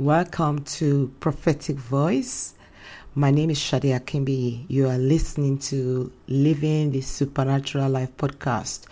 Welcome to Prophetic Voice. My name is Shadi Akimbi. You are listening to Living the Supernatural Life podcast,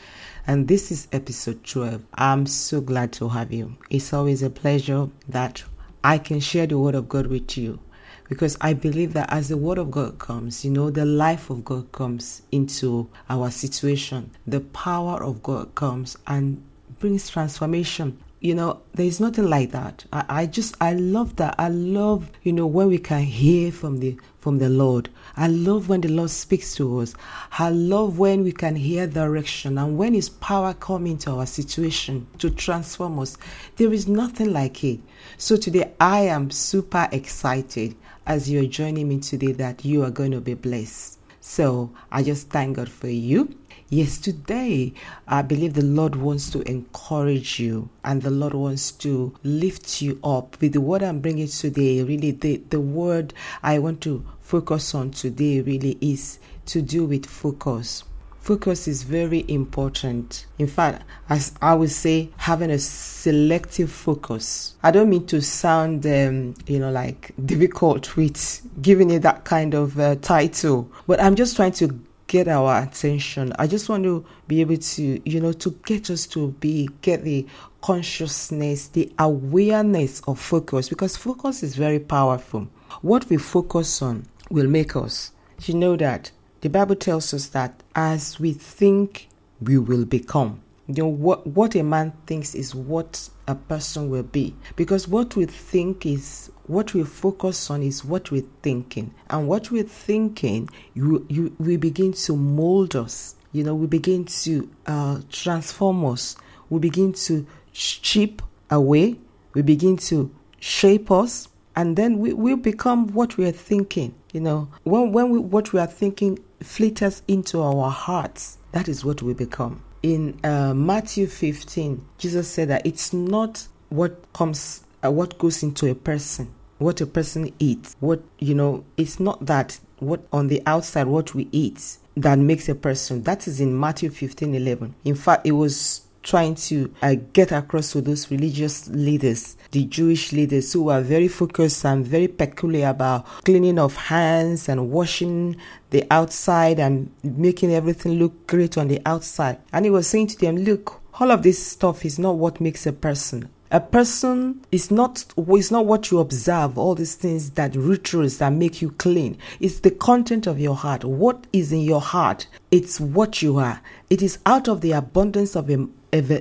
and this is episode 12. I'm so glad to have you. It's always a pleasure that I can share the Word of God with you because I believe that as the Word of God comes, you know, the life of God comes into our situation, the power of God comes and brings transformation you know there's nothing like that. I, I, just i love that. I love you know when we can hear from the from the lord. I love when the lord speaks to us. I love when we can hear direction and when his power come into our situation to transform us. There is nothing like it. So today i am super excited as you're joining me today that you are going to be blessed. So i just thank god for you Yes, today I believe the Lord wants to encourage you and the Lord wants to lift you up with the word I'm bringing today. Really, the, the word I want to focus on today really is to do with focus. Focus is very important. In fact, as I would say, having a selective focus. I don't mean to sound, um, you know, like difficult with giving it that kind of uh, title, but I'm just trying to get our attention. I just want to be able to, you know, to get us to be, get the consciousness, the awareness of focus, because focus is very powerful. What we focus on will make us. You know that the Bible tells us that as we think, we will become. You know, what, what a man thinks is what a person will be. Because what we think is what we focus on is what we're thinking. And what we're thinking, you, you, we begin to mold us. You know, we begin to uh, transform us. We begin to chip away. We begin to shape us. And then we will become what we are thinking. You know, when, when we, what we are thinking flitters into our hearts, that is what we become in uh, Matthew 15, Jesus said that it's not what comes, uh, what goes into a person, what a person eats, what, you know, it's not that what on the outside, what we eat that makes a person. That is in Matthew 15, 11. In fact, it was trying to uh, get across to those religious leaders, the Jewish leaders who are very focused and very peculiar about cleaning of hands and washing the outside and making everything look great on the outside. And he was saying to them, Look, all of this stuff is not what makes a person. A person is not is not what you observe, all these things that rituals that make you clean. It's the content of your heart. What is in your heart? It's what you are. It is out of the abundance of, a,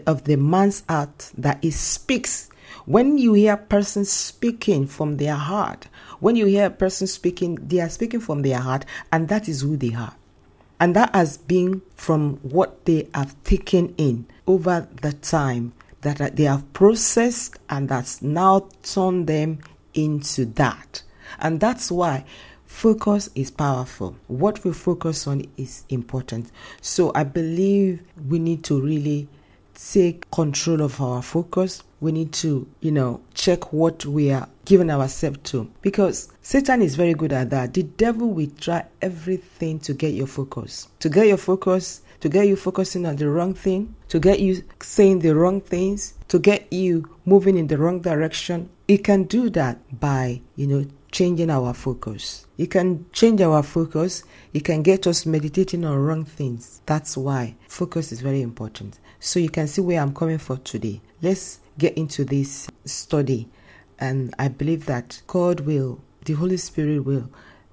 of the man's heart that he speaks. When you hear a person speaking from their heart, when you hear a person speaking, they are speaking from their heart, and that is who they are. And that has been from what they have taken in over the time that they have processed and that's now turned them into that. And that's why focus is powerful. What we focus on is important. So I believe we need to really take control of our focus. We need to, you know, check what we are giving ourselves to. Because Satan is very good at that. The devil will try everything to get your focus. To get your focus, to get you focusing on the wrong thing, to get you saying the wrong things, to get you moving in the wrong direction. It can do that by, you know, changing our focus. It can change our focus. It can get us meditating on wrong things. That's why focus is very important. So you can see where I'm coming for today. Let's get into this study. And I believe that God will, the Holy Spirit will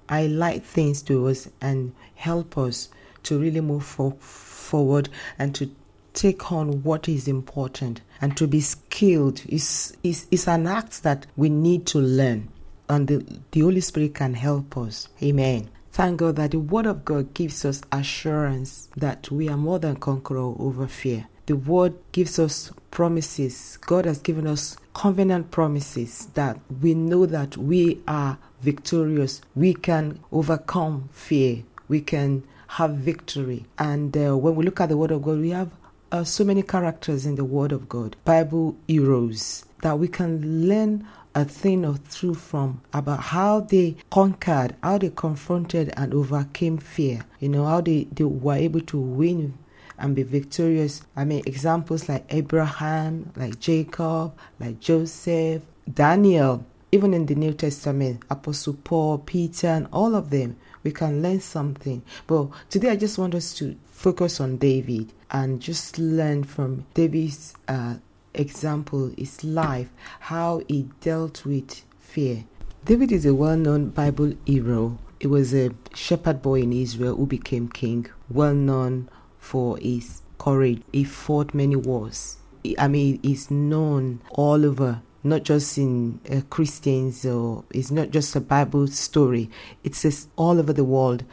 highlight things to us and help us to really move for, forward and to take on what is important and to be skilled is, is, is an act that we need to learn and the, the Holy Spirit can help us. Amen. Thank God that the Word of God gives us assurance that we are more than conqueror over fear. The Word gives us promises. God has given us covenant promises that we know that we are victorious. We can overcome fear. We can have victory. And uh, when we look at the Word of God, we have uh, so many characters in the Word of God, Bible heroes, that we can learn a thing or two from about how they conquered, how they confronted and overcame fear. You know, how they, they were able to win and be victorious. I mean, examples like Abraham, like Jacob, like Joseph, Daniel, even in the New Testament, Apostle Paul, Peter, and all of them, we can learn something. But today I just want us to focus on David and just learn from David's uh, example, his life, how he dealt with fear. David is a well known Bible hero. He was a shepherd boy in Israel who became king, well known for his courage. He fought many wars. I mean, he's known all over not just in uh, Christians or it's not just a Bible story. It's just all over the world.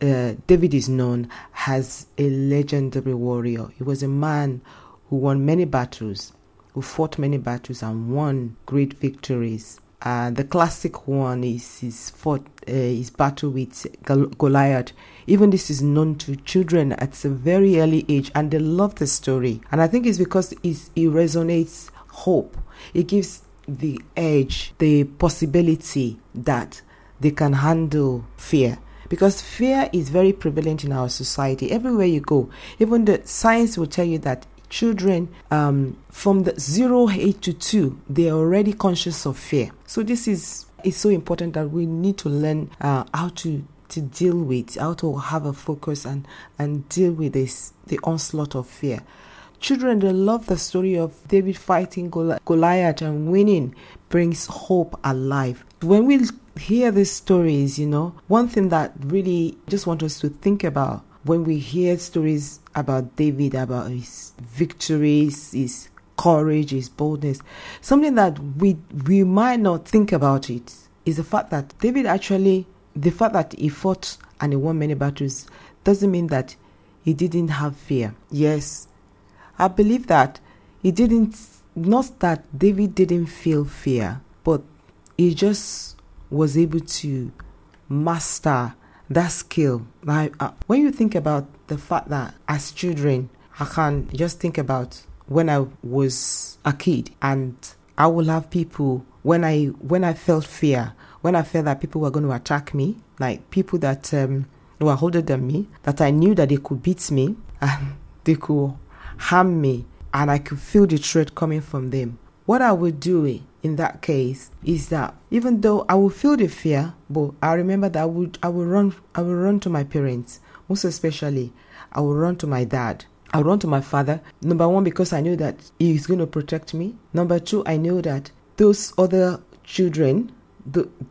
Uh, David is known as a legendary warrior. He was a man who won many battles, who fought many battles and won great victories. Uh, the classic one is his fought uh, his battle with Goliath. Even this is known to children at a very early age, and they love the story. And I think it's because it resonates hope. It gives the edge, the possibility that they can handle fear. Because fear is very prevalent in our society. Everywhere you go, even the science will tell you that children um, from the zero age to two, they are already conscious of fear. So this is is so important that we need to learn uh, how to to deal with, how to have a focus and and deal with this the onslaught of fear. Children, they love the story of David fighting Goliath and winning brings hope alive. When we hear these stories, you know, one thing that really just want us to think about when we hear stories about David, about his victories, his courage, his boldness, something that we we might not think about it is the fact that David actually the fact that he fought and he won many battles doesn't mean that he didn't have fear. Yes, I believe that he didn't, not that David didn't feel fear, but he just was able to master that skill. Like, uh, when you think about the fact that as children, I can just think about when I was a kid and I will have people when I when I felt fear, when I felt that people were going to attack me, like people that um, were older than me, that I knew that they could beat me and they could harm me and I could feel the threat coming from them. What I would do eh, in that case is that even though I would feel the fear, but I remember that I would I would run I would run to my parents. Most especially, I would run to my dad. I would run to my father. Number one, because I knew that he is going to protect me. Number two, I knew that those other children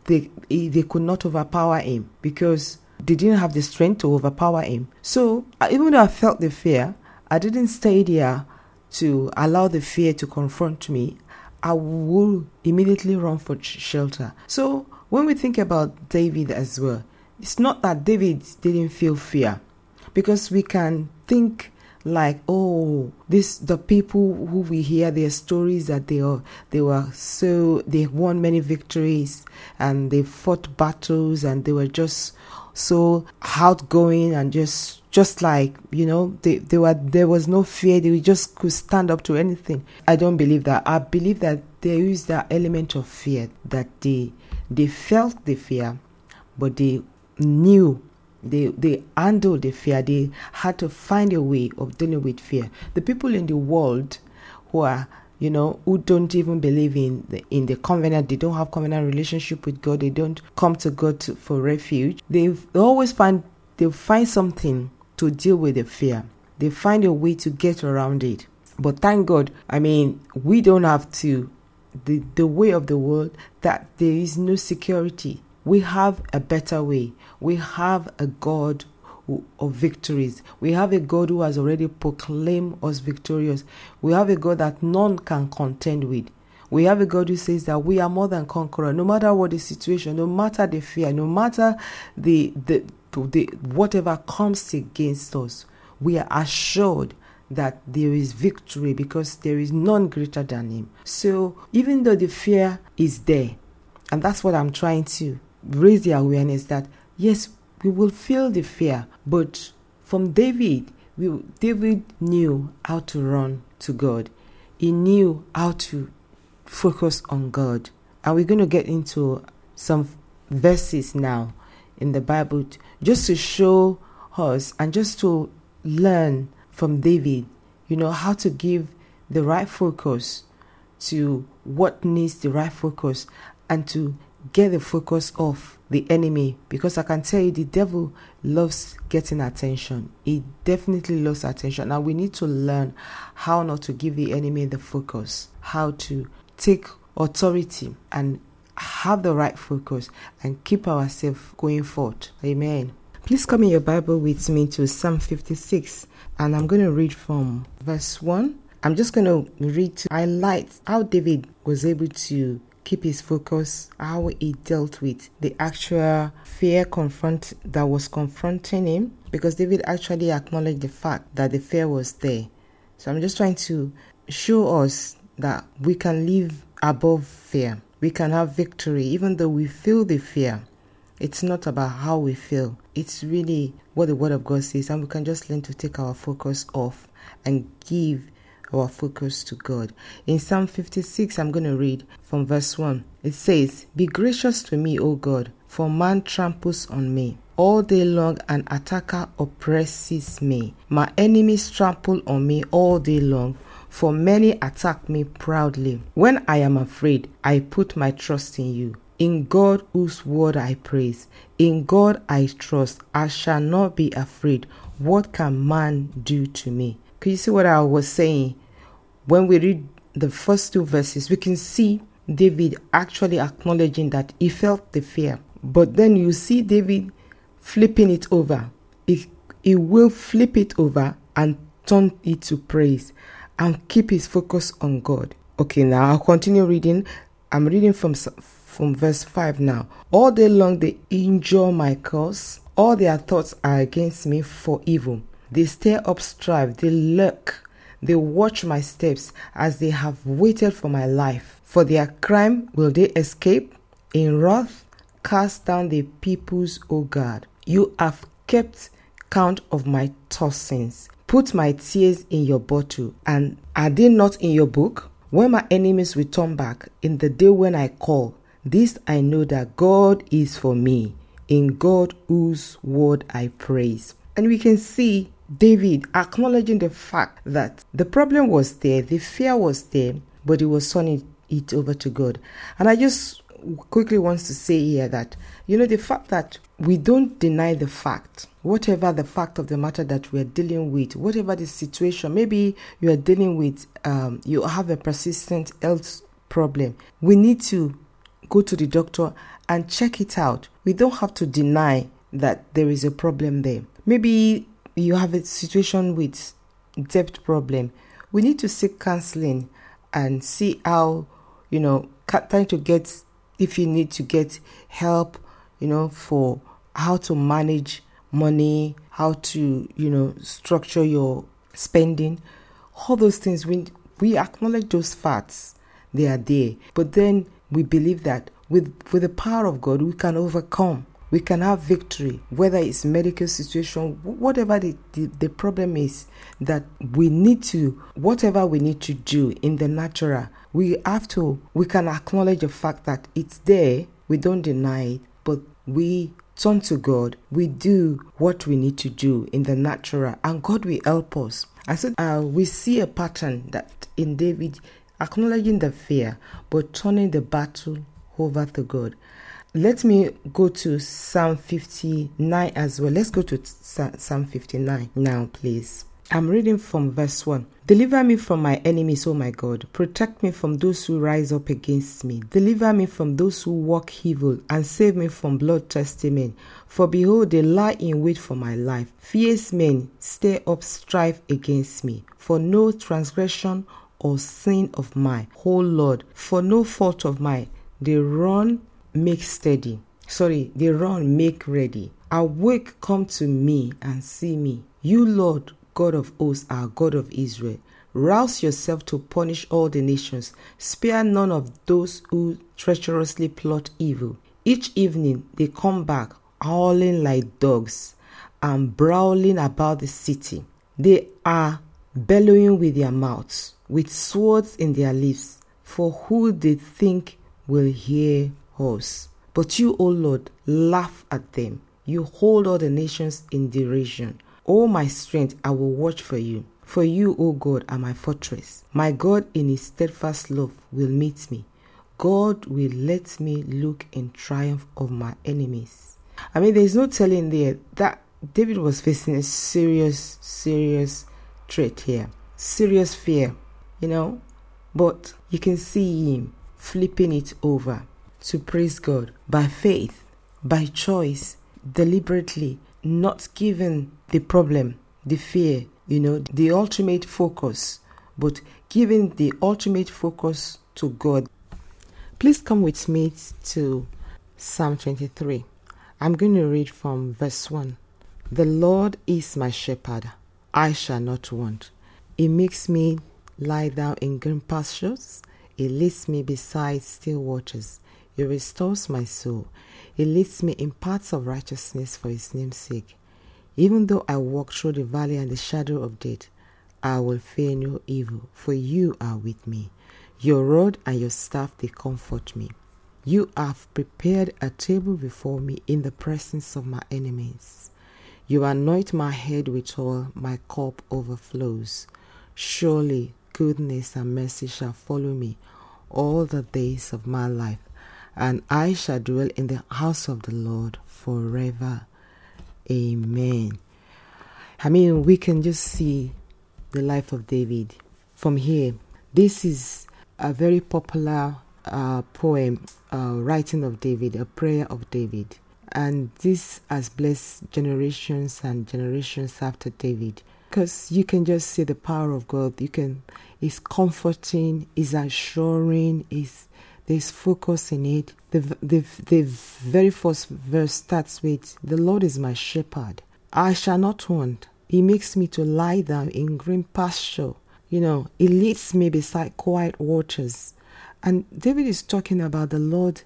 they they could not overpower him because they didn't have the strength to overpower him. So even though I felt the fear, I didn't stay there to allow the fear to confront me. I will immediately run for shelter. So when we think about David as well, it's not that David didn't feel fear because we can think like oh this the people who we hear their stories that they are they were so they won many victories and they fought battles and they were just so outgoing and just just like you know they, they were there was no fear. They just could stand up to anything. I don't believe that. I believe that there is that element of fear that they they felt the fear but they knew they they handled the fear they had to find a way of dealing with fear the people in the world who are you know who don't even believe in the in the covenant they don't have covenant relationship with god they don't come to god to, for refuge they always find they find something to deal with the fear. They find a way to get around it. But thank God, I mean, we don't have to, the, the way of the world, that there is no security. We have a better way. We have a God who, of victories. We have a God who has already proclaimed us victorious. We have a God that none can contend with. We have a God who says that we are more than conqueror, no matter what the situation, no matter the fear, no matter the the the, whatever comes against us, we are assured that there is victory because there is none greater than him. So even though the fear is there, and that's what I'm trying to raise the awareness that yes, we will feel the fear, but from David, we, David knew how to run to God. He knew how to focus on God. And we're going to get into some verses now in the Bible just to show us and just to learn from David, you know, how to give the right focus to what needs the right focus and to get the focus off the enemy because I can tell you the devil loves getting attention. He definitely loves attention. Now we need to learn how not to give the enemy the focus, how to take authority and have the right focus and keep ourselves going forward. Amen. Please come in your Bible with me to Psalm 56 and I'm going to read from verse 1. I'm just going to read to highlight how David was able to keep his focus, how he dealt with the actual fear confront that was confronting him, because David actually acknowledged the fact that the fear was there. So I'm just trying to show us that we can live above fear. We can have victory even though we feel the fear. It's not about how we feel. It's really what the word of God says and we can just learn to take our focus off and give our focus to God. In Psalm 56, I'm going to read from verse 1. It says, Be gracious to me, O God, for man tramples on me. All day long, an attacker oppresses me. My enemies trample on me all day long, for many attack me proudly. When I am afraid, I put my trust in you. In God, whose word I praise, in God I trust, I shall not be afraid. What can man do to me? Can you see what I was saying? When we read the first two verses, we can see David actually acknowledging that he felt the fear. But then you see David flipping it over. He, he will flip it over and turn it to praise and keep his focus on God. Okay, now I'll continue reading. I'm reading from from verse 5 now. All day long they injure my cause. All their thoughts are against me for evil. They stir up strife, they lurk, they watch my steps as they have waited for my life. For their crime will they escape? In wrath, cast down the peoples, O God. You have kept count of my tossings. Put my tears in your bottle, and are they not in your book? When my enemies return back, in the day when I call, this I know that God is for me, in God whose word I praise. And we can see David acknowledging the fact that the problem was there, the fear was there, but he was turning it over to God. And I just quickly wants to say here that you know the fact that we don't deny the fact whatever the fact of the matter that we're dealing with whatever the situation maybe you are dealing with um, you have a persistent health problem we need to go to the doctor and check it out we don't have to deny that there is a problem there maybe you have a situation with debt problem, we need to seek counseling and see how, you know, trying to get if you need to get help, you know, for how to manage money, how to, you know, structure your spending, all those things. We we acknowledge those facts; they are there. But then we believe that with with the power of God, we can overcome we can have victory, whether it's medical situation, whatever the, the, the, problem is, that we need to, whatever we need to do in the natural, we have to, we can acknowledge the fact that it's there, we don't deny it, but we turn to God, we do what we need to do in the natural, and God will help us. I said, uh, we see a pattern that in David acknowledging the fear, but turning the battle over to God let me go to Psalm 59 as well. Let's go to Psalm 59 now, please. I'm reading from verse 1. Deliver me from my enemies, O my God. Protect me from those who rise up against me. Deliver me from those who walk evil, and save me from bloodthirsty men. For behold, they lie in wait for my life. Fierce men stir up strife against me. For no transgression or sin of mine, O Lord, for no fault of mine, they run make steady. Sorry, they run, make ready. Awake, come to me and see me. You, Lord, God of hosts, are God of Israel. Rouse yourself to punish all the nations. Spare none of those who treacherously plot evil. Each evening they come back, howling like dogs and brawling about the city. They are bellowing with their mouths, with swords in their lips, for who they think will hear horse. But you, O Lord, laugh at them. You hold all the nations in derision. O my strength, I will watch for you. For you, O God, are my fortress. My God, in his steadfast love, will meet me. God will let me look in triumph of my enemies. I mean, there's no telling there that David was facing a serious, serious threat here, serious fear, you know. But you can see him flipping it over to praise God by faith, by choice, deliberately, not giving the problem, the fear, you know, the ultimate focus, but giving the ultimate focus to God. Please come with me to Psalm 23. I'm going to read from verse 1. The Lord is my shepherd, I shall not want. He makes me lie down in green pastures, He leads me beside still waters. He restores my soul. He leads me in paths of righteousness for His name's sake. Even though I walk through the valley and the shadow of death, I will fear no evil, for you are with me. Your rod and your staff, they comfort me. You have prepared a table before me in the presence of my enemies. You anoint my head with oil, my cup overflows. Surely goodness and mercy shall follow me all the days of my life, and I shall dwell in the house of the Lord forever. Amen. I mean, we can just see the life of David from here. This is a very popular uh, poem, uh, writing of David, a prayer of David. And this has blessed generations and generations after David. Because you can just see the power of God. You can, it's comforting, it's assuring, it's, there's focus in it. The, the, the very first verse starts with, The Lord is my shepherd. I shall not want. He makes me to lie down in green pasture. You know, He leads me beside quiet waters. And David is talking about the Lord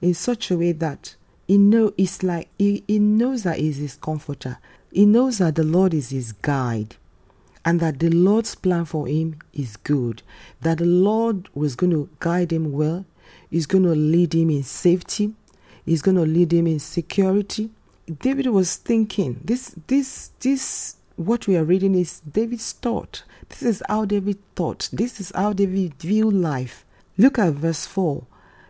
in such a way that he know it's like he, he knows that he's his comforter. He knows that the Lord is his guide and that the Lord's plan for him is good. That the Lord was going to guide him well. He's going to lead him in safety. He's going to lead him in security. David was thinking this this this what we are reading is David's thought. This is how David thought. This is how David viewed life. Look at verse 4.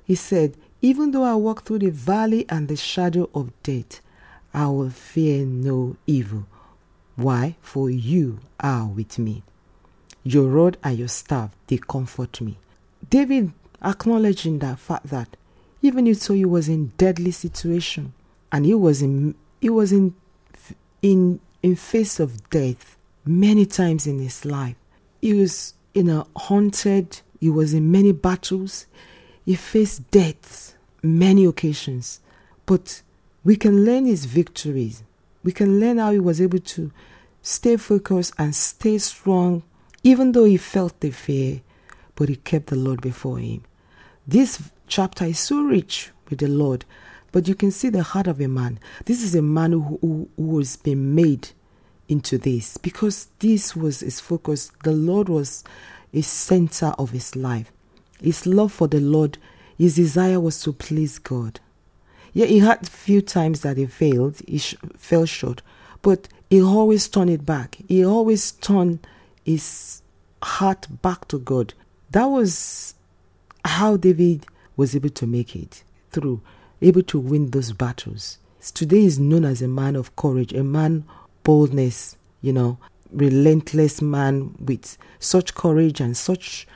He said, Even though I walk through the valley and the shadow of death, I will fear no evil. Why? For you are with me. Your rod and your staff, they comfort me. David acknowledging that fact that even if so he was in deadly situation and he was in he was in in in face of death many times in his life. He was in a haunted he was in many battles. He faced death many occasions. But we can learn his victories. We can learn how he was able to stay focused and stay strong, even though he felt the fear, but he kept the Lord before him. This chapter is so rich with the Lord, but you can see the heart of a man. This is a man who, who, who has been made into this because this was his focus. The Lord was is center of his life. His love for the Lord, his desire was to please God. Yeah, he had few times that he failed, he sh- fell short, but he always turned it back. He always turned his heart back to God. That was how David was able to make it through, able to win those battles. Today is known as a man of courage, a man boldness, you know, relentless man with such courage and such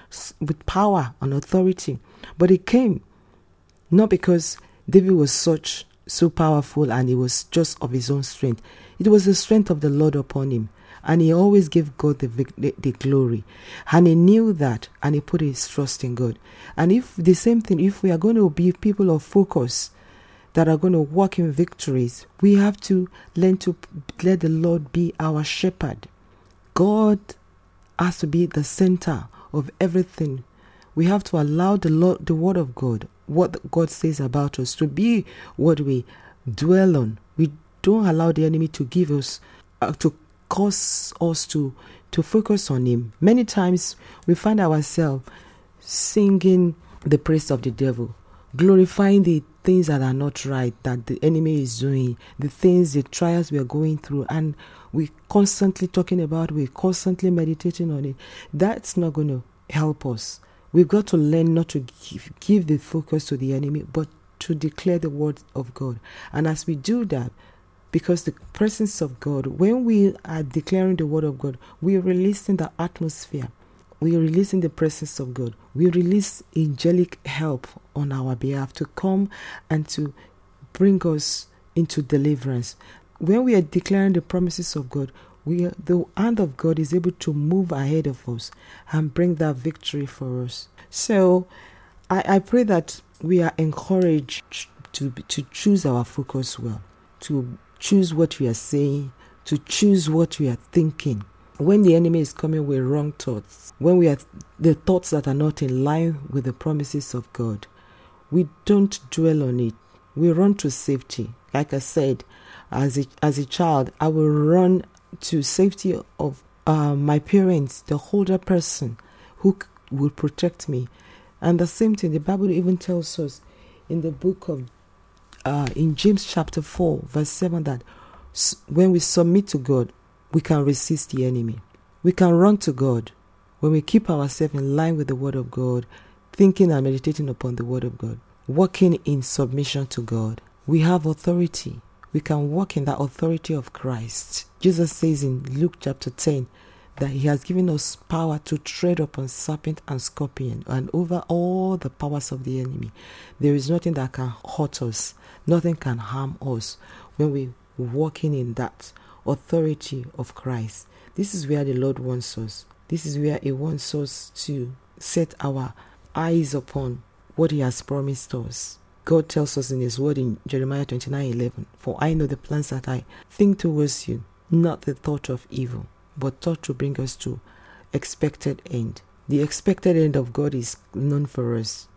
with power and authority. But it came not because David was such so powerful and he was just of his own strength. It was the strength of the Lord upon him. And he always gave God the, the, glory. And he knew that and he put his trust in God. And if the same thing, if we are going to be people of focus, that are going to walk in victories, we have to learn to let the Lord be our shepherd. God has to be the center of everything. We have to allow the Lord, the Word of God, what God says about us, to be what we dwell on. We don't allow the enemy to give us, uh, to cause us to to focus on Him. Many times we find ourselves singing the praise of the devil, glorifying the things that are not right that the enemy is doing, the things, the trials we are going through, and we constantly talking about, we constantly meditating on it. That's not going to help us. We've got to learn not to give, give the focus to the enemy, but to declare the word of God. And as we do that, because the presence of God, when we are declaring the word of God, we are releasing the atmosphere. We are releasing the presence of God. We release angelic help on our behalf to come and to bring us into deliverance. When we are declaring the promises of God, we the hand of God is able to move ahead of us and bring that victory for us. So I, I pray that we are encouraged to to choose our focus well, to choose what we are saying, to choose what we are thinking. When the enemy is coming with wrong thoughts, when we are the thoughts that are not in line with the promises of God, we don't dwell on it. We run to safety. Like I said, as a, as a child, I will run to safety of uh, my parents, the older person who will protect me. And the same thing, the Bible even tells us in the book of, uh, in James chapter 4, verse 7, that when we submit to God, we can resist the enemy. We can run to God when we keep ourselves in line with the Word of God, thinking and meditating upon the Word of God, walking in submission to God. We have authority we can walk in that authority of Christ. Jesus says in Luke chapter 10 that he has given us power to tread upon serpent and scorpion and over all the powers of the enemy. There is nothing that can hurt us, nothing can harm us when we walking in that authority of Christ. This is where the Lord wants us. This is where He wants us to set our eyes upon what He has promised us. God tells us in His Word in Jeremiah 29 11, For I know the plans that I think towards you, not the thought of evil, but thought to bring us to expected end. The expected end of God is known for us.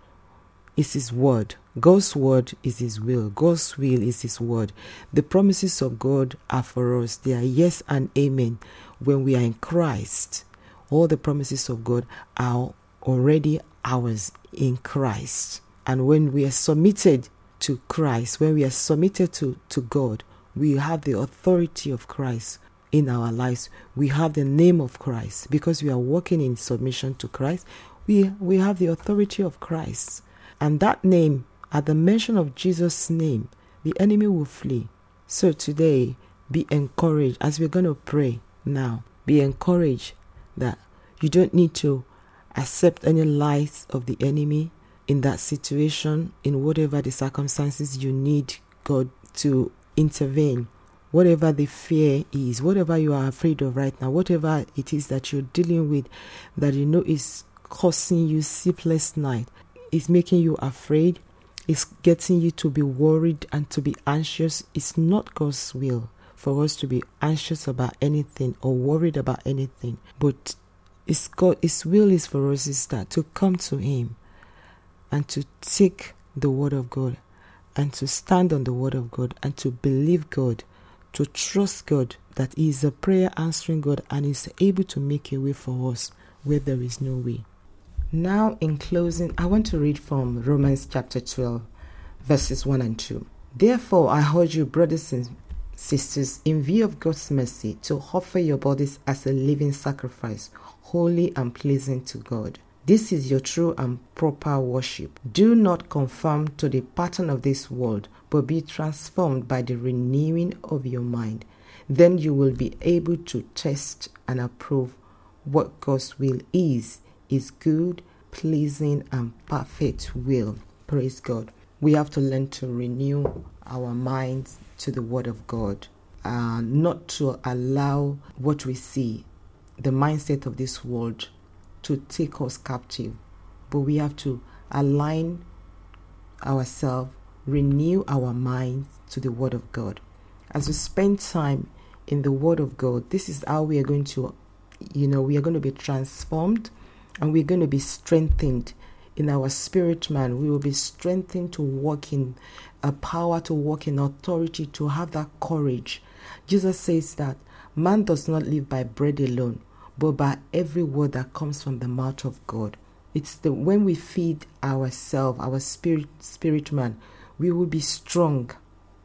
It's His Word. God's Word is His will. God's will is His Word. The promises of God are for us. They are yes and amen. When we are in Christ, all the promises of God are already ours in Christ. And when we are submitted to Christ, when we are submitted to, to God, we have the authority of Christ in our lives. We have the name of Christ because we are walking in submission to Christ. We, we have the authority of Christ. And that name, at the mention of Jesus' name, the enemy will flee. So today, be encouraged as we're going to pray now. Be encouraged that you don't need to accept any lies of the enemy in that situation, in whatever the circumstances you need God to intervene, whatever the fear is, whatever you are afraid of right now, whatever it is that you're dealing with that you know is causing you sleepless night, is making you afraid, is getting you to be worried and to be anxious, it's not God's will for us to be anxious about anything or worried about anything. But it's God, His will is for us is that to come to Him and to take the Word of God and to stand on the Word of God and to believe God, to trust God that He is a prayer answering God and is able to make a way for us where there is no way. Now, in closing, I want to read from Romans chapter 12, verses 1 and 2. Therefore, I urge you, brothers and sisters, in view of God's mercy, to offer your bodies as a living sacrifice, holy and pleasing to God. This is your true and proper worship. Do not conform to the pattern of this world, but be transformed by the renewing of your mind. Then you will be able to test and approve what God's will is, is good, pleasing, and perfect will. Praise God. We have to learn to renew our minds to the Word of God, uh, not to allow what we see, the mindset of this world, to take us captive, but we have to align ourselves, renew our minds to the Word of God. As we spend time in the Word of God, this is how we are going to, you know, we are going to be transformed and we're going to be strengthened in our spirit man. We will be strengthened to walk in a power, to walk in authority, to have that courage. Jesus says that man does not live by bread alone, but by every word that comes from the mouth of God. It's the when we feed ourselves, our spirit spirit man, we will be strong,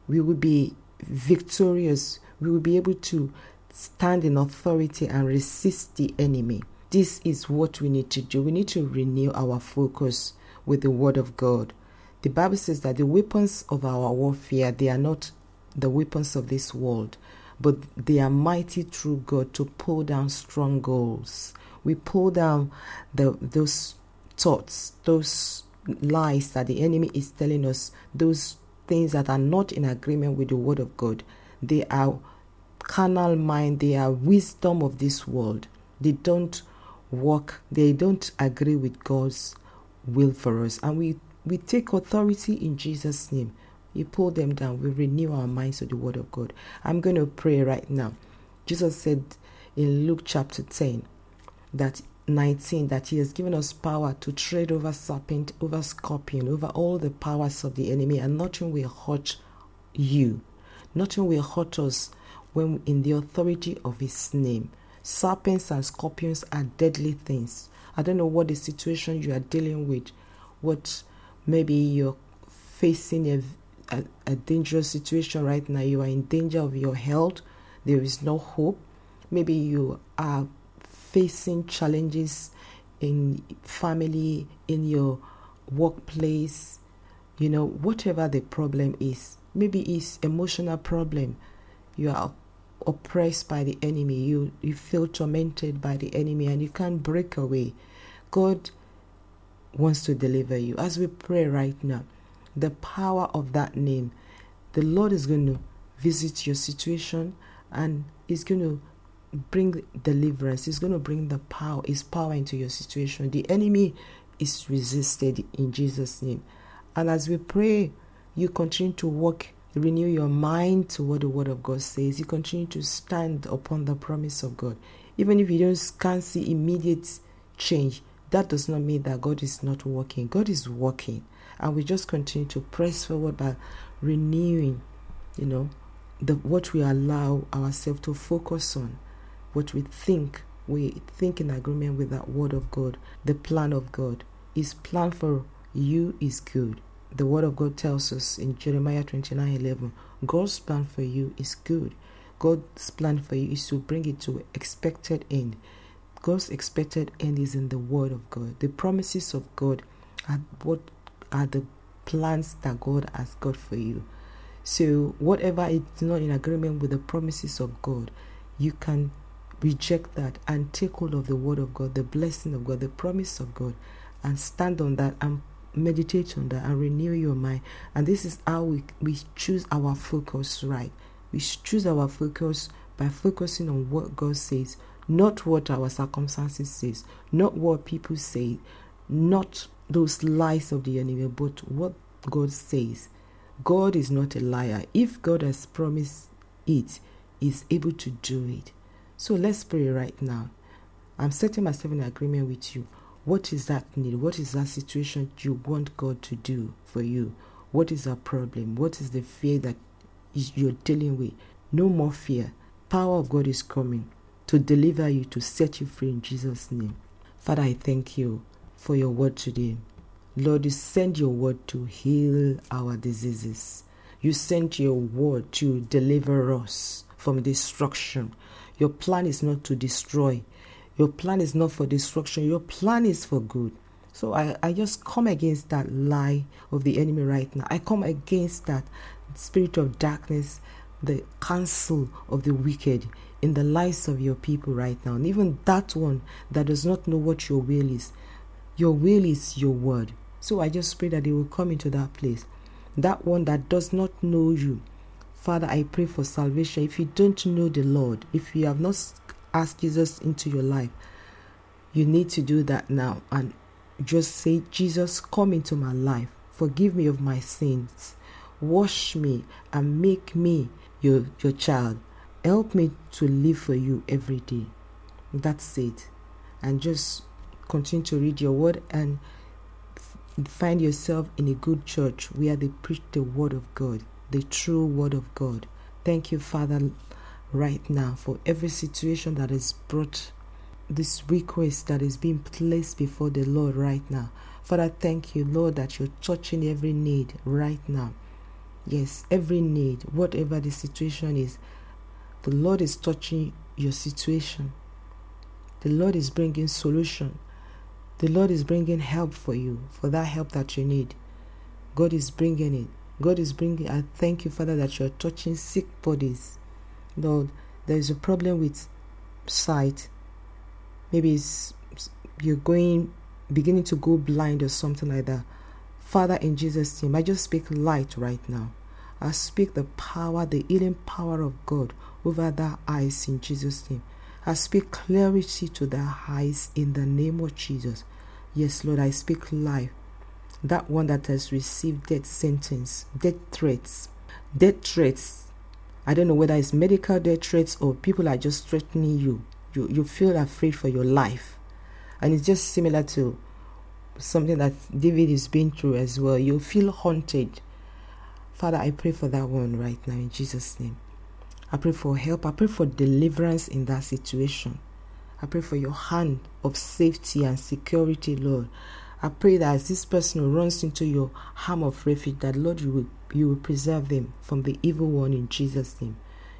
we will be victorious, we will be able to stand in authority and resist the enemy. this is what we need to do. We need to renew our focus with the Word of God. The Bible says that the weapons of our warfare, they are not the weapons of this world, but they are mighty through God to pull down strongholds. We pull down the, those thoughts, those lies that the enemy is telling us, those things that are not in agreement with the Word of God. They are carnal mind, they are wisdom of this world. They don't work, they don't agree with God's will for us. And we, we take authority in Jesus' name. We pull them down. We renew our minds to the Word of God. I'm going to pray right now. Jesus said in Luke chapter 10 that 19 that he has given us power to tread over serpent, over scorpion, over all the powers of the enemy, and nothing will hurt you. Nothing will hurt us when in the authority of his name. Serpents and scorpions are deadly things. I don't know what the situation you are dealing with, what maybe you're facing a, a, a dangerous situation right now. You are in danger of your health. There is no hope. Maybe you are facing challenges in family, in your workplace, you know, whatever the problem is. Maybe it's emotional problem. You are oppressed by the enemy, you, you feel tormented by the enemy, and you can't break away. God wants to deliver you. As we pray right now, the power of that name, the Lord is going to visit your situation and is going to bring deliverance. He's going to bring the power, His power into your situation. The enemy is resisted in Jesus' name. And as we pray, you continue to work renew your mind to what the word of God says. You continue to stand upon the promise of God. Even if you don't can't see immediate change, that does not mean that God is not working. God is working. And we just continue to press forward by renewing, you know, the what we allow ourselves to focus on, what we think. We think in agreement with that word of God, the plan of God. His plan for you is good the word of God tells us in Jeremiah 29 11, God's plan for you is good. God's plan for you is to bring it to expected end. God's expected end is in the word of God. The promises of God are what are the plans that God has got for you. So whatever is not in agreement with the promises of God, you can reject that and take hold of the word of God, the blessing of God, the promise of God, and stand on that and meditate on that and renew your mind. And this is how we, we choose our focus right. We choose our focus by focusing on what God says, not what our circumstances says, not what people say, not those lies of the enemy, but what God says. God is not a liar. If God has promised it, He's able to do it. So let's pray right now. I'm setting myself in agreement with you. What is that need? What is that situation you want God to do for you? What is that problem? What is the fear that you're dealing with? No more fear. Power of God is coming to deliver you, to set you free in Jesus' name. Father, I thank you for your word today. Lord, you send your word to heal our diseases. You sent your word to deliver us from destruction. Your plan is not to destroy, your plan is not for destruction, your plan is for good. So I, I just come against that lie of the enemy right now. I come against that spirit of darkness, the counsel of the wicked in the lives of your people right now. And even that one that does not know what your will is. Your will is your word. So I just pray that they will come into that place. That one that does not know you. Father, I pray for salvation. If you don't know the Lord, if you have not asked Jesus into your life, you need to do that now and just say, Jesus, come into my life. Forgive me of my sins. Wash me and make me your, your child. Help me to live for you every day. That's it. And just continue to read your word and find yourself in a good church where they preach the word of God, the true word of God. Thank you, Father right now for every situation that is brought this request that is being placed before the Lord right now. Father, thank you, Lord, that you're touching every need right now. Yes, every need, whatever the situation is, the Lord is touching your situation. The Lord is bringing solution. The Lord is bringing help for you, for that help that you need. God is bringing it. God is bringing. I thank you, Father, that you're touching sick bodies. Lord, there is a problem with sight. Maybe it's, you're going, beginning to go blind or something like that. Father, in Jesus' name, I just speak light right now. I speak the power, the healing power of God over their eyes in Jesus' name. I speak clarity to their eyes in the name of Jesus. Yes, Lord, I speak life. That one that has received death sentence, death threats, death threats. I don't know whether it's medical death threats or people are just threatening you. You you feel afraid for your life. And it's just similar to something that David is being through as well. You feel haunted. Father, I pray for that one right now in Jesus' name. I pray for help. I pray for deliverance in that situation. I pray for your hand of safety and security, Lord. I pray that as this person runs into your arm of refuge, that Lord, you will, you will preserve them from the evil one in Jesus' name.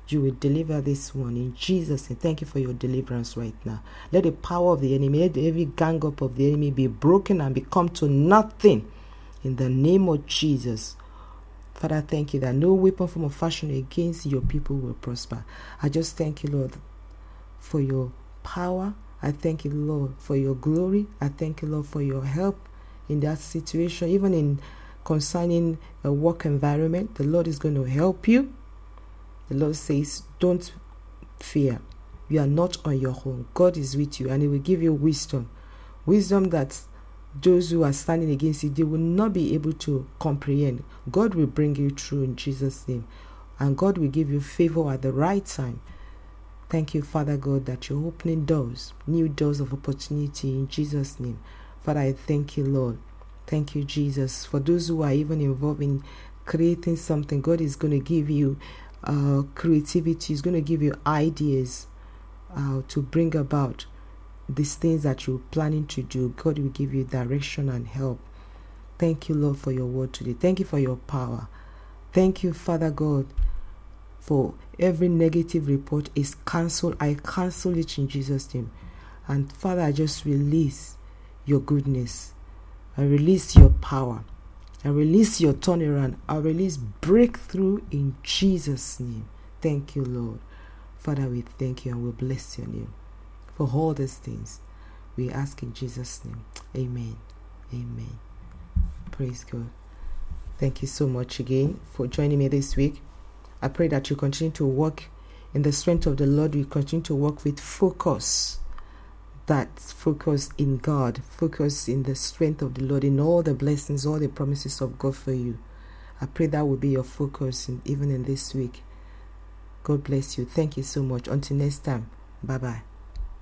You will deliver this one in Jesus' name. Thank you for your deliverance right now. Let the power of the enemy, let every gang up of the enemy be broken and become to nothing in the name of Jesus. Father, thank you that no weapon from a fashion against your people will prosper. I just thank you, Lord, for your power. I thank you, Lord, for your glory. I thank you, Lord, for your help in that situation, even in concerning a work environment. The Lord is going to help you. The Lord says, Don't fear. You are not on your own. God is with you and He will give you wisdom. Wisdom that those who are standing against you, they will not be able to comprehend. God will bring you through in Jesus' name. And God will give you favor at the right time. Thank you, Father God, that you're opening doors, new doors of opportunity in Jesus' name. Father, I thank you, Lord. Thank you, Jesus. For those who are even involved in creating something, God is going to give you uh, creativity, He's going to give you ideas uh, to bring about these things that you're planning to do, God will give you direction and help. Thank you, Lord, for your word today. Thank you for your power. Thank you, Father God, for every negative report is cancelled. I cancel it in Jesus' name. And Father, I just release your goodness. I release your power. I release your turnaround. I release breakthrough in Jesus' name. Thank you, Lord. Father, we thank you and we bless your name for all these things. We ask in Jesus' name. Amen. Amen. Praise God. Thank you so much again for joining me this week. I pray that you continue to walk in the strength of the Lord. We continue to walk with focus. That focus in God, focus in the strength of the Lord, in all the blessings, all the promises of God for you. I pray that will be your focus in, even in this week. God bless you. Thank you so much. Until next time. Bye bye.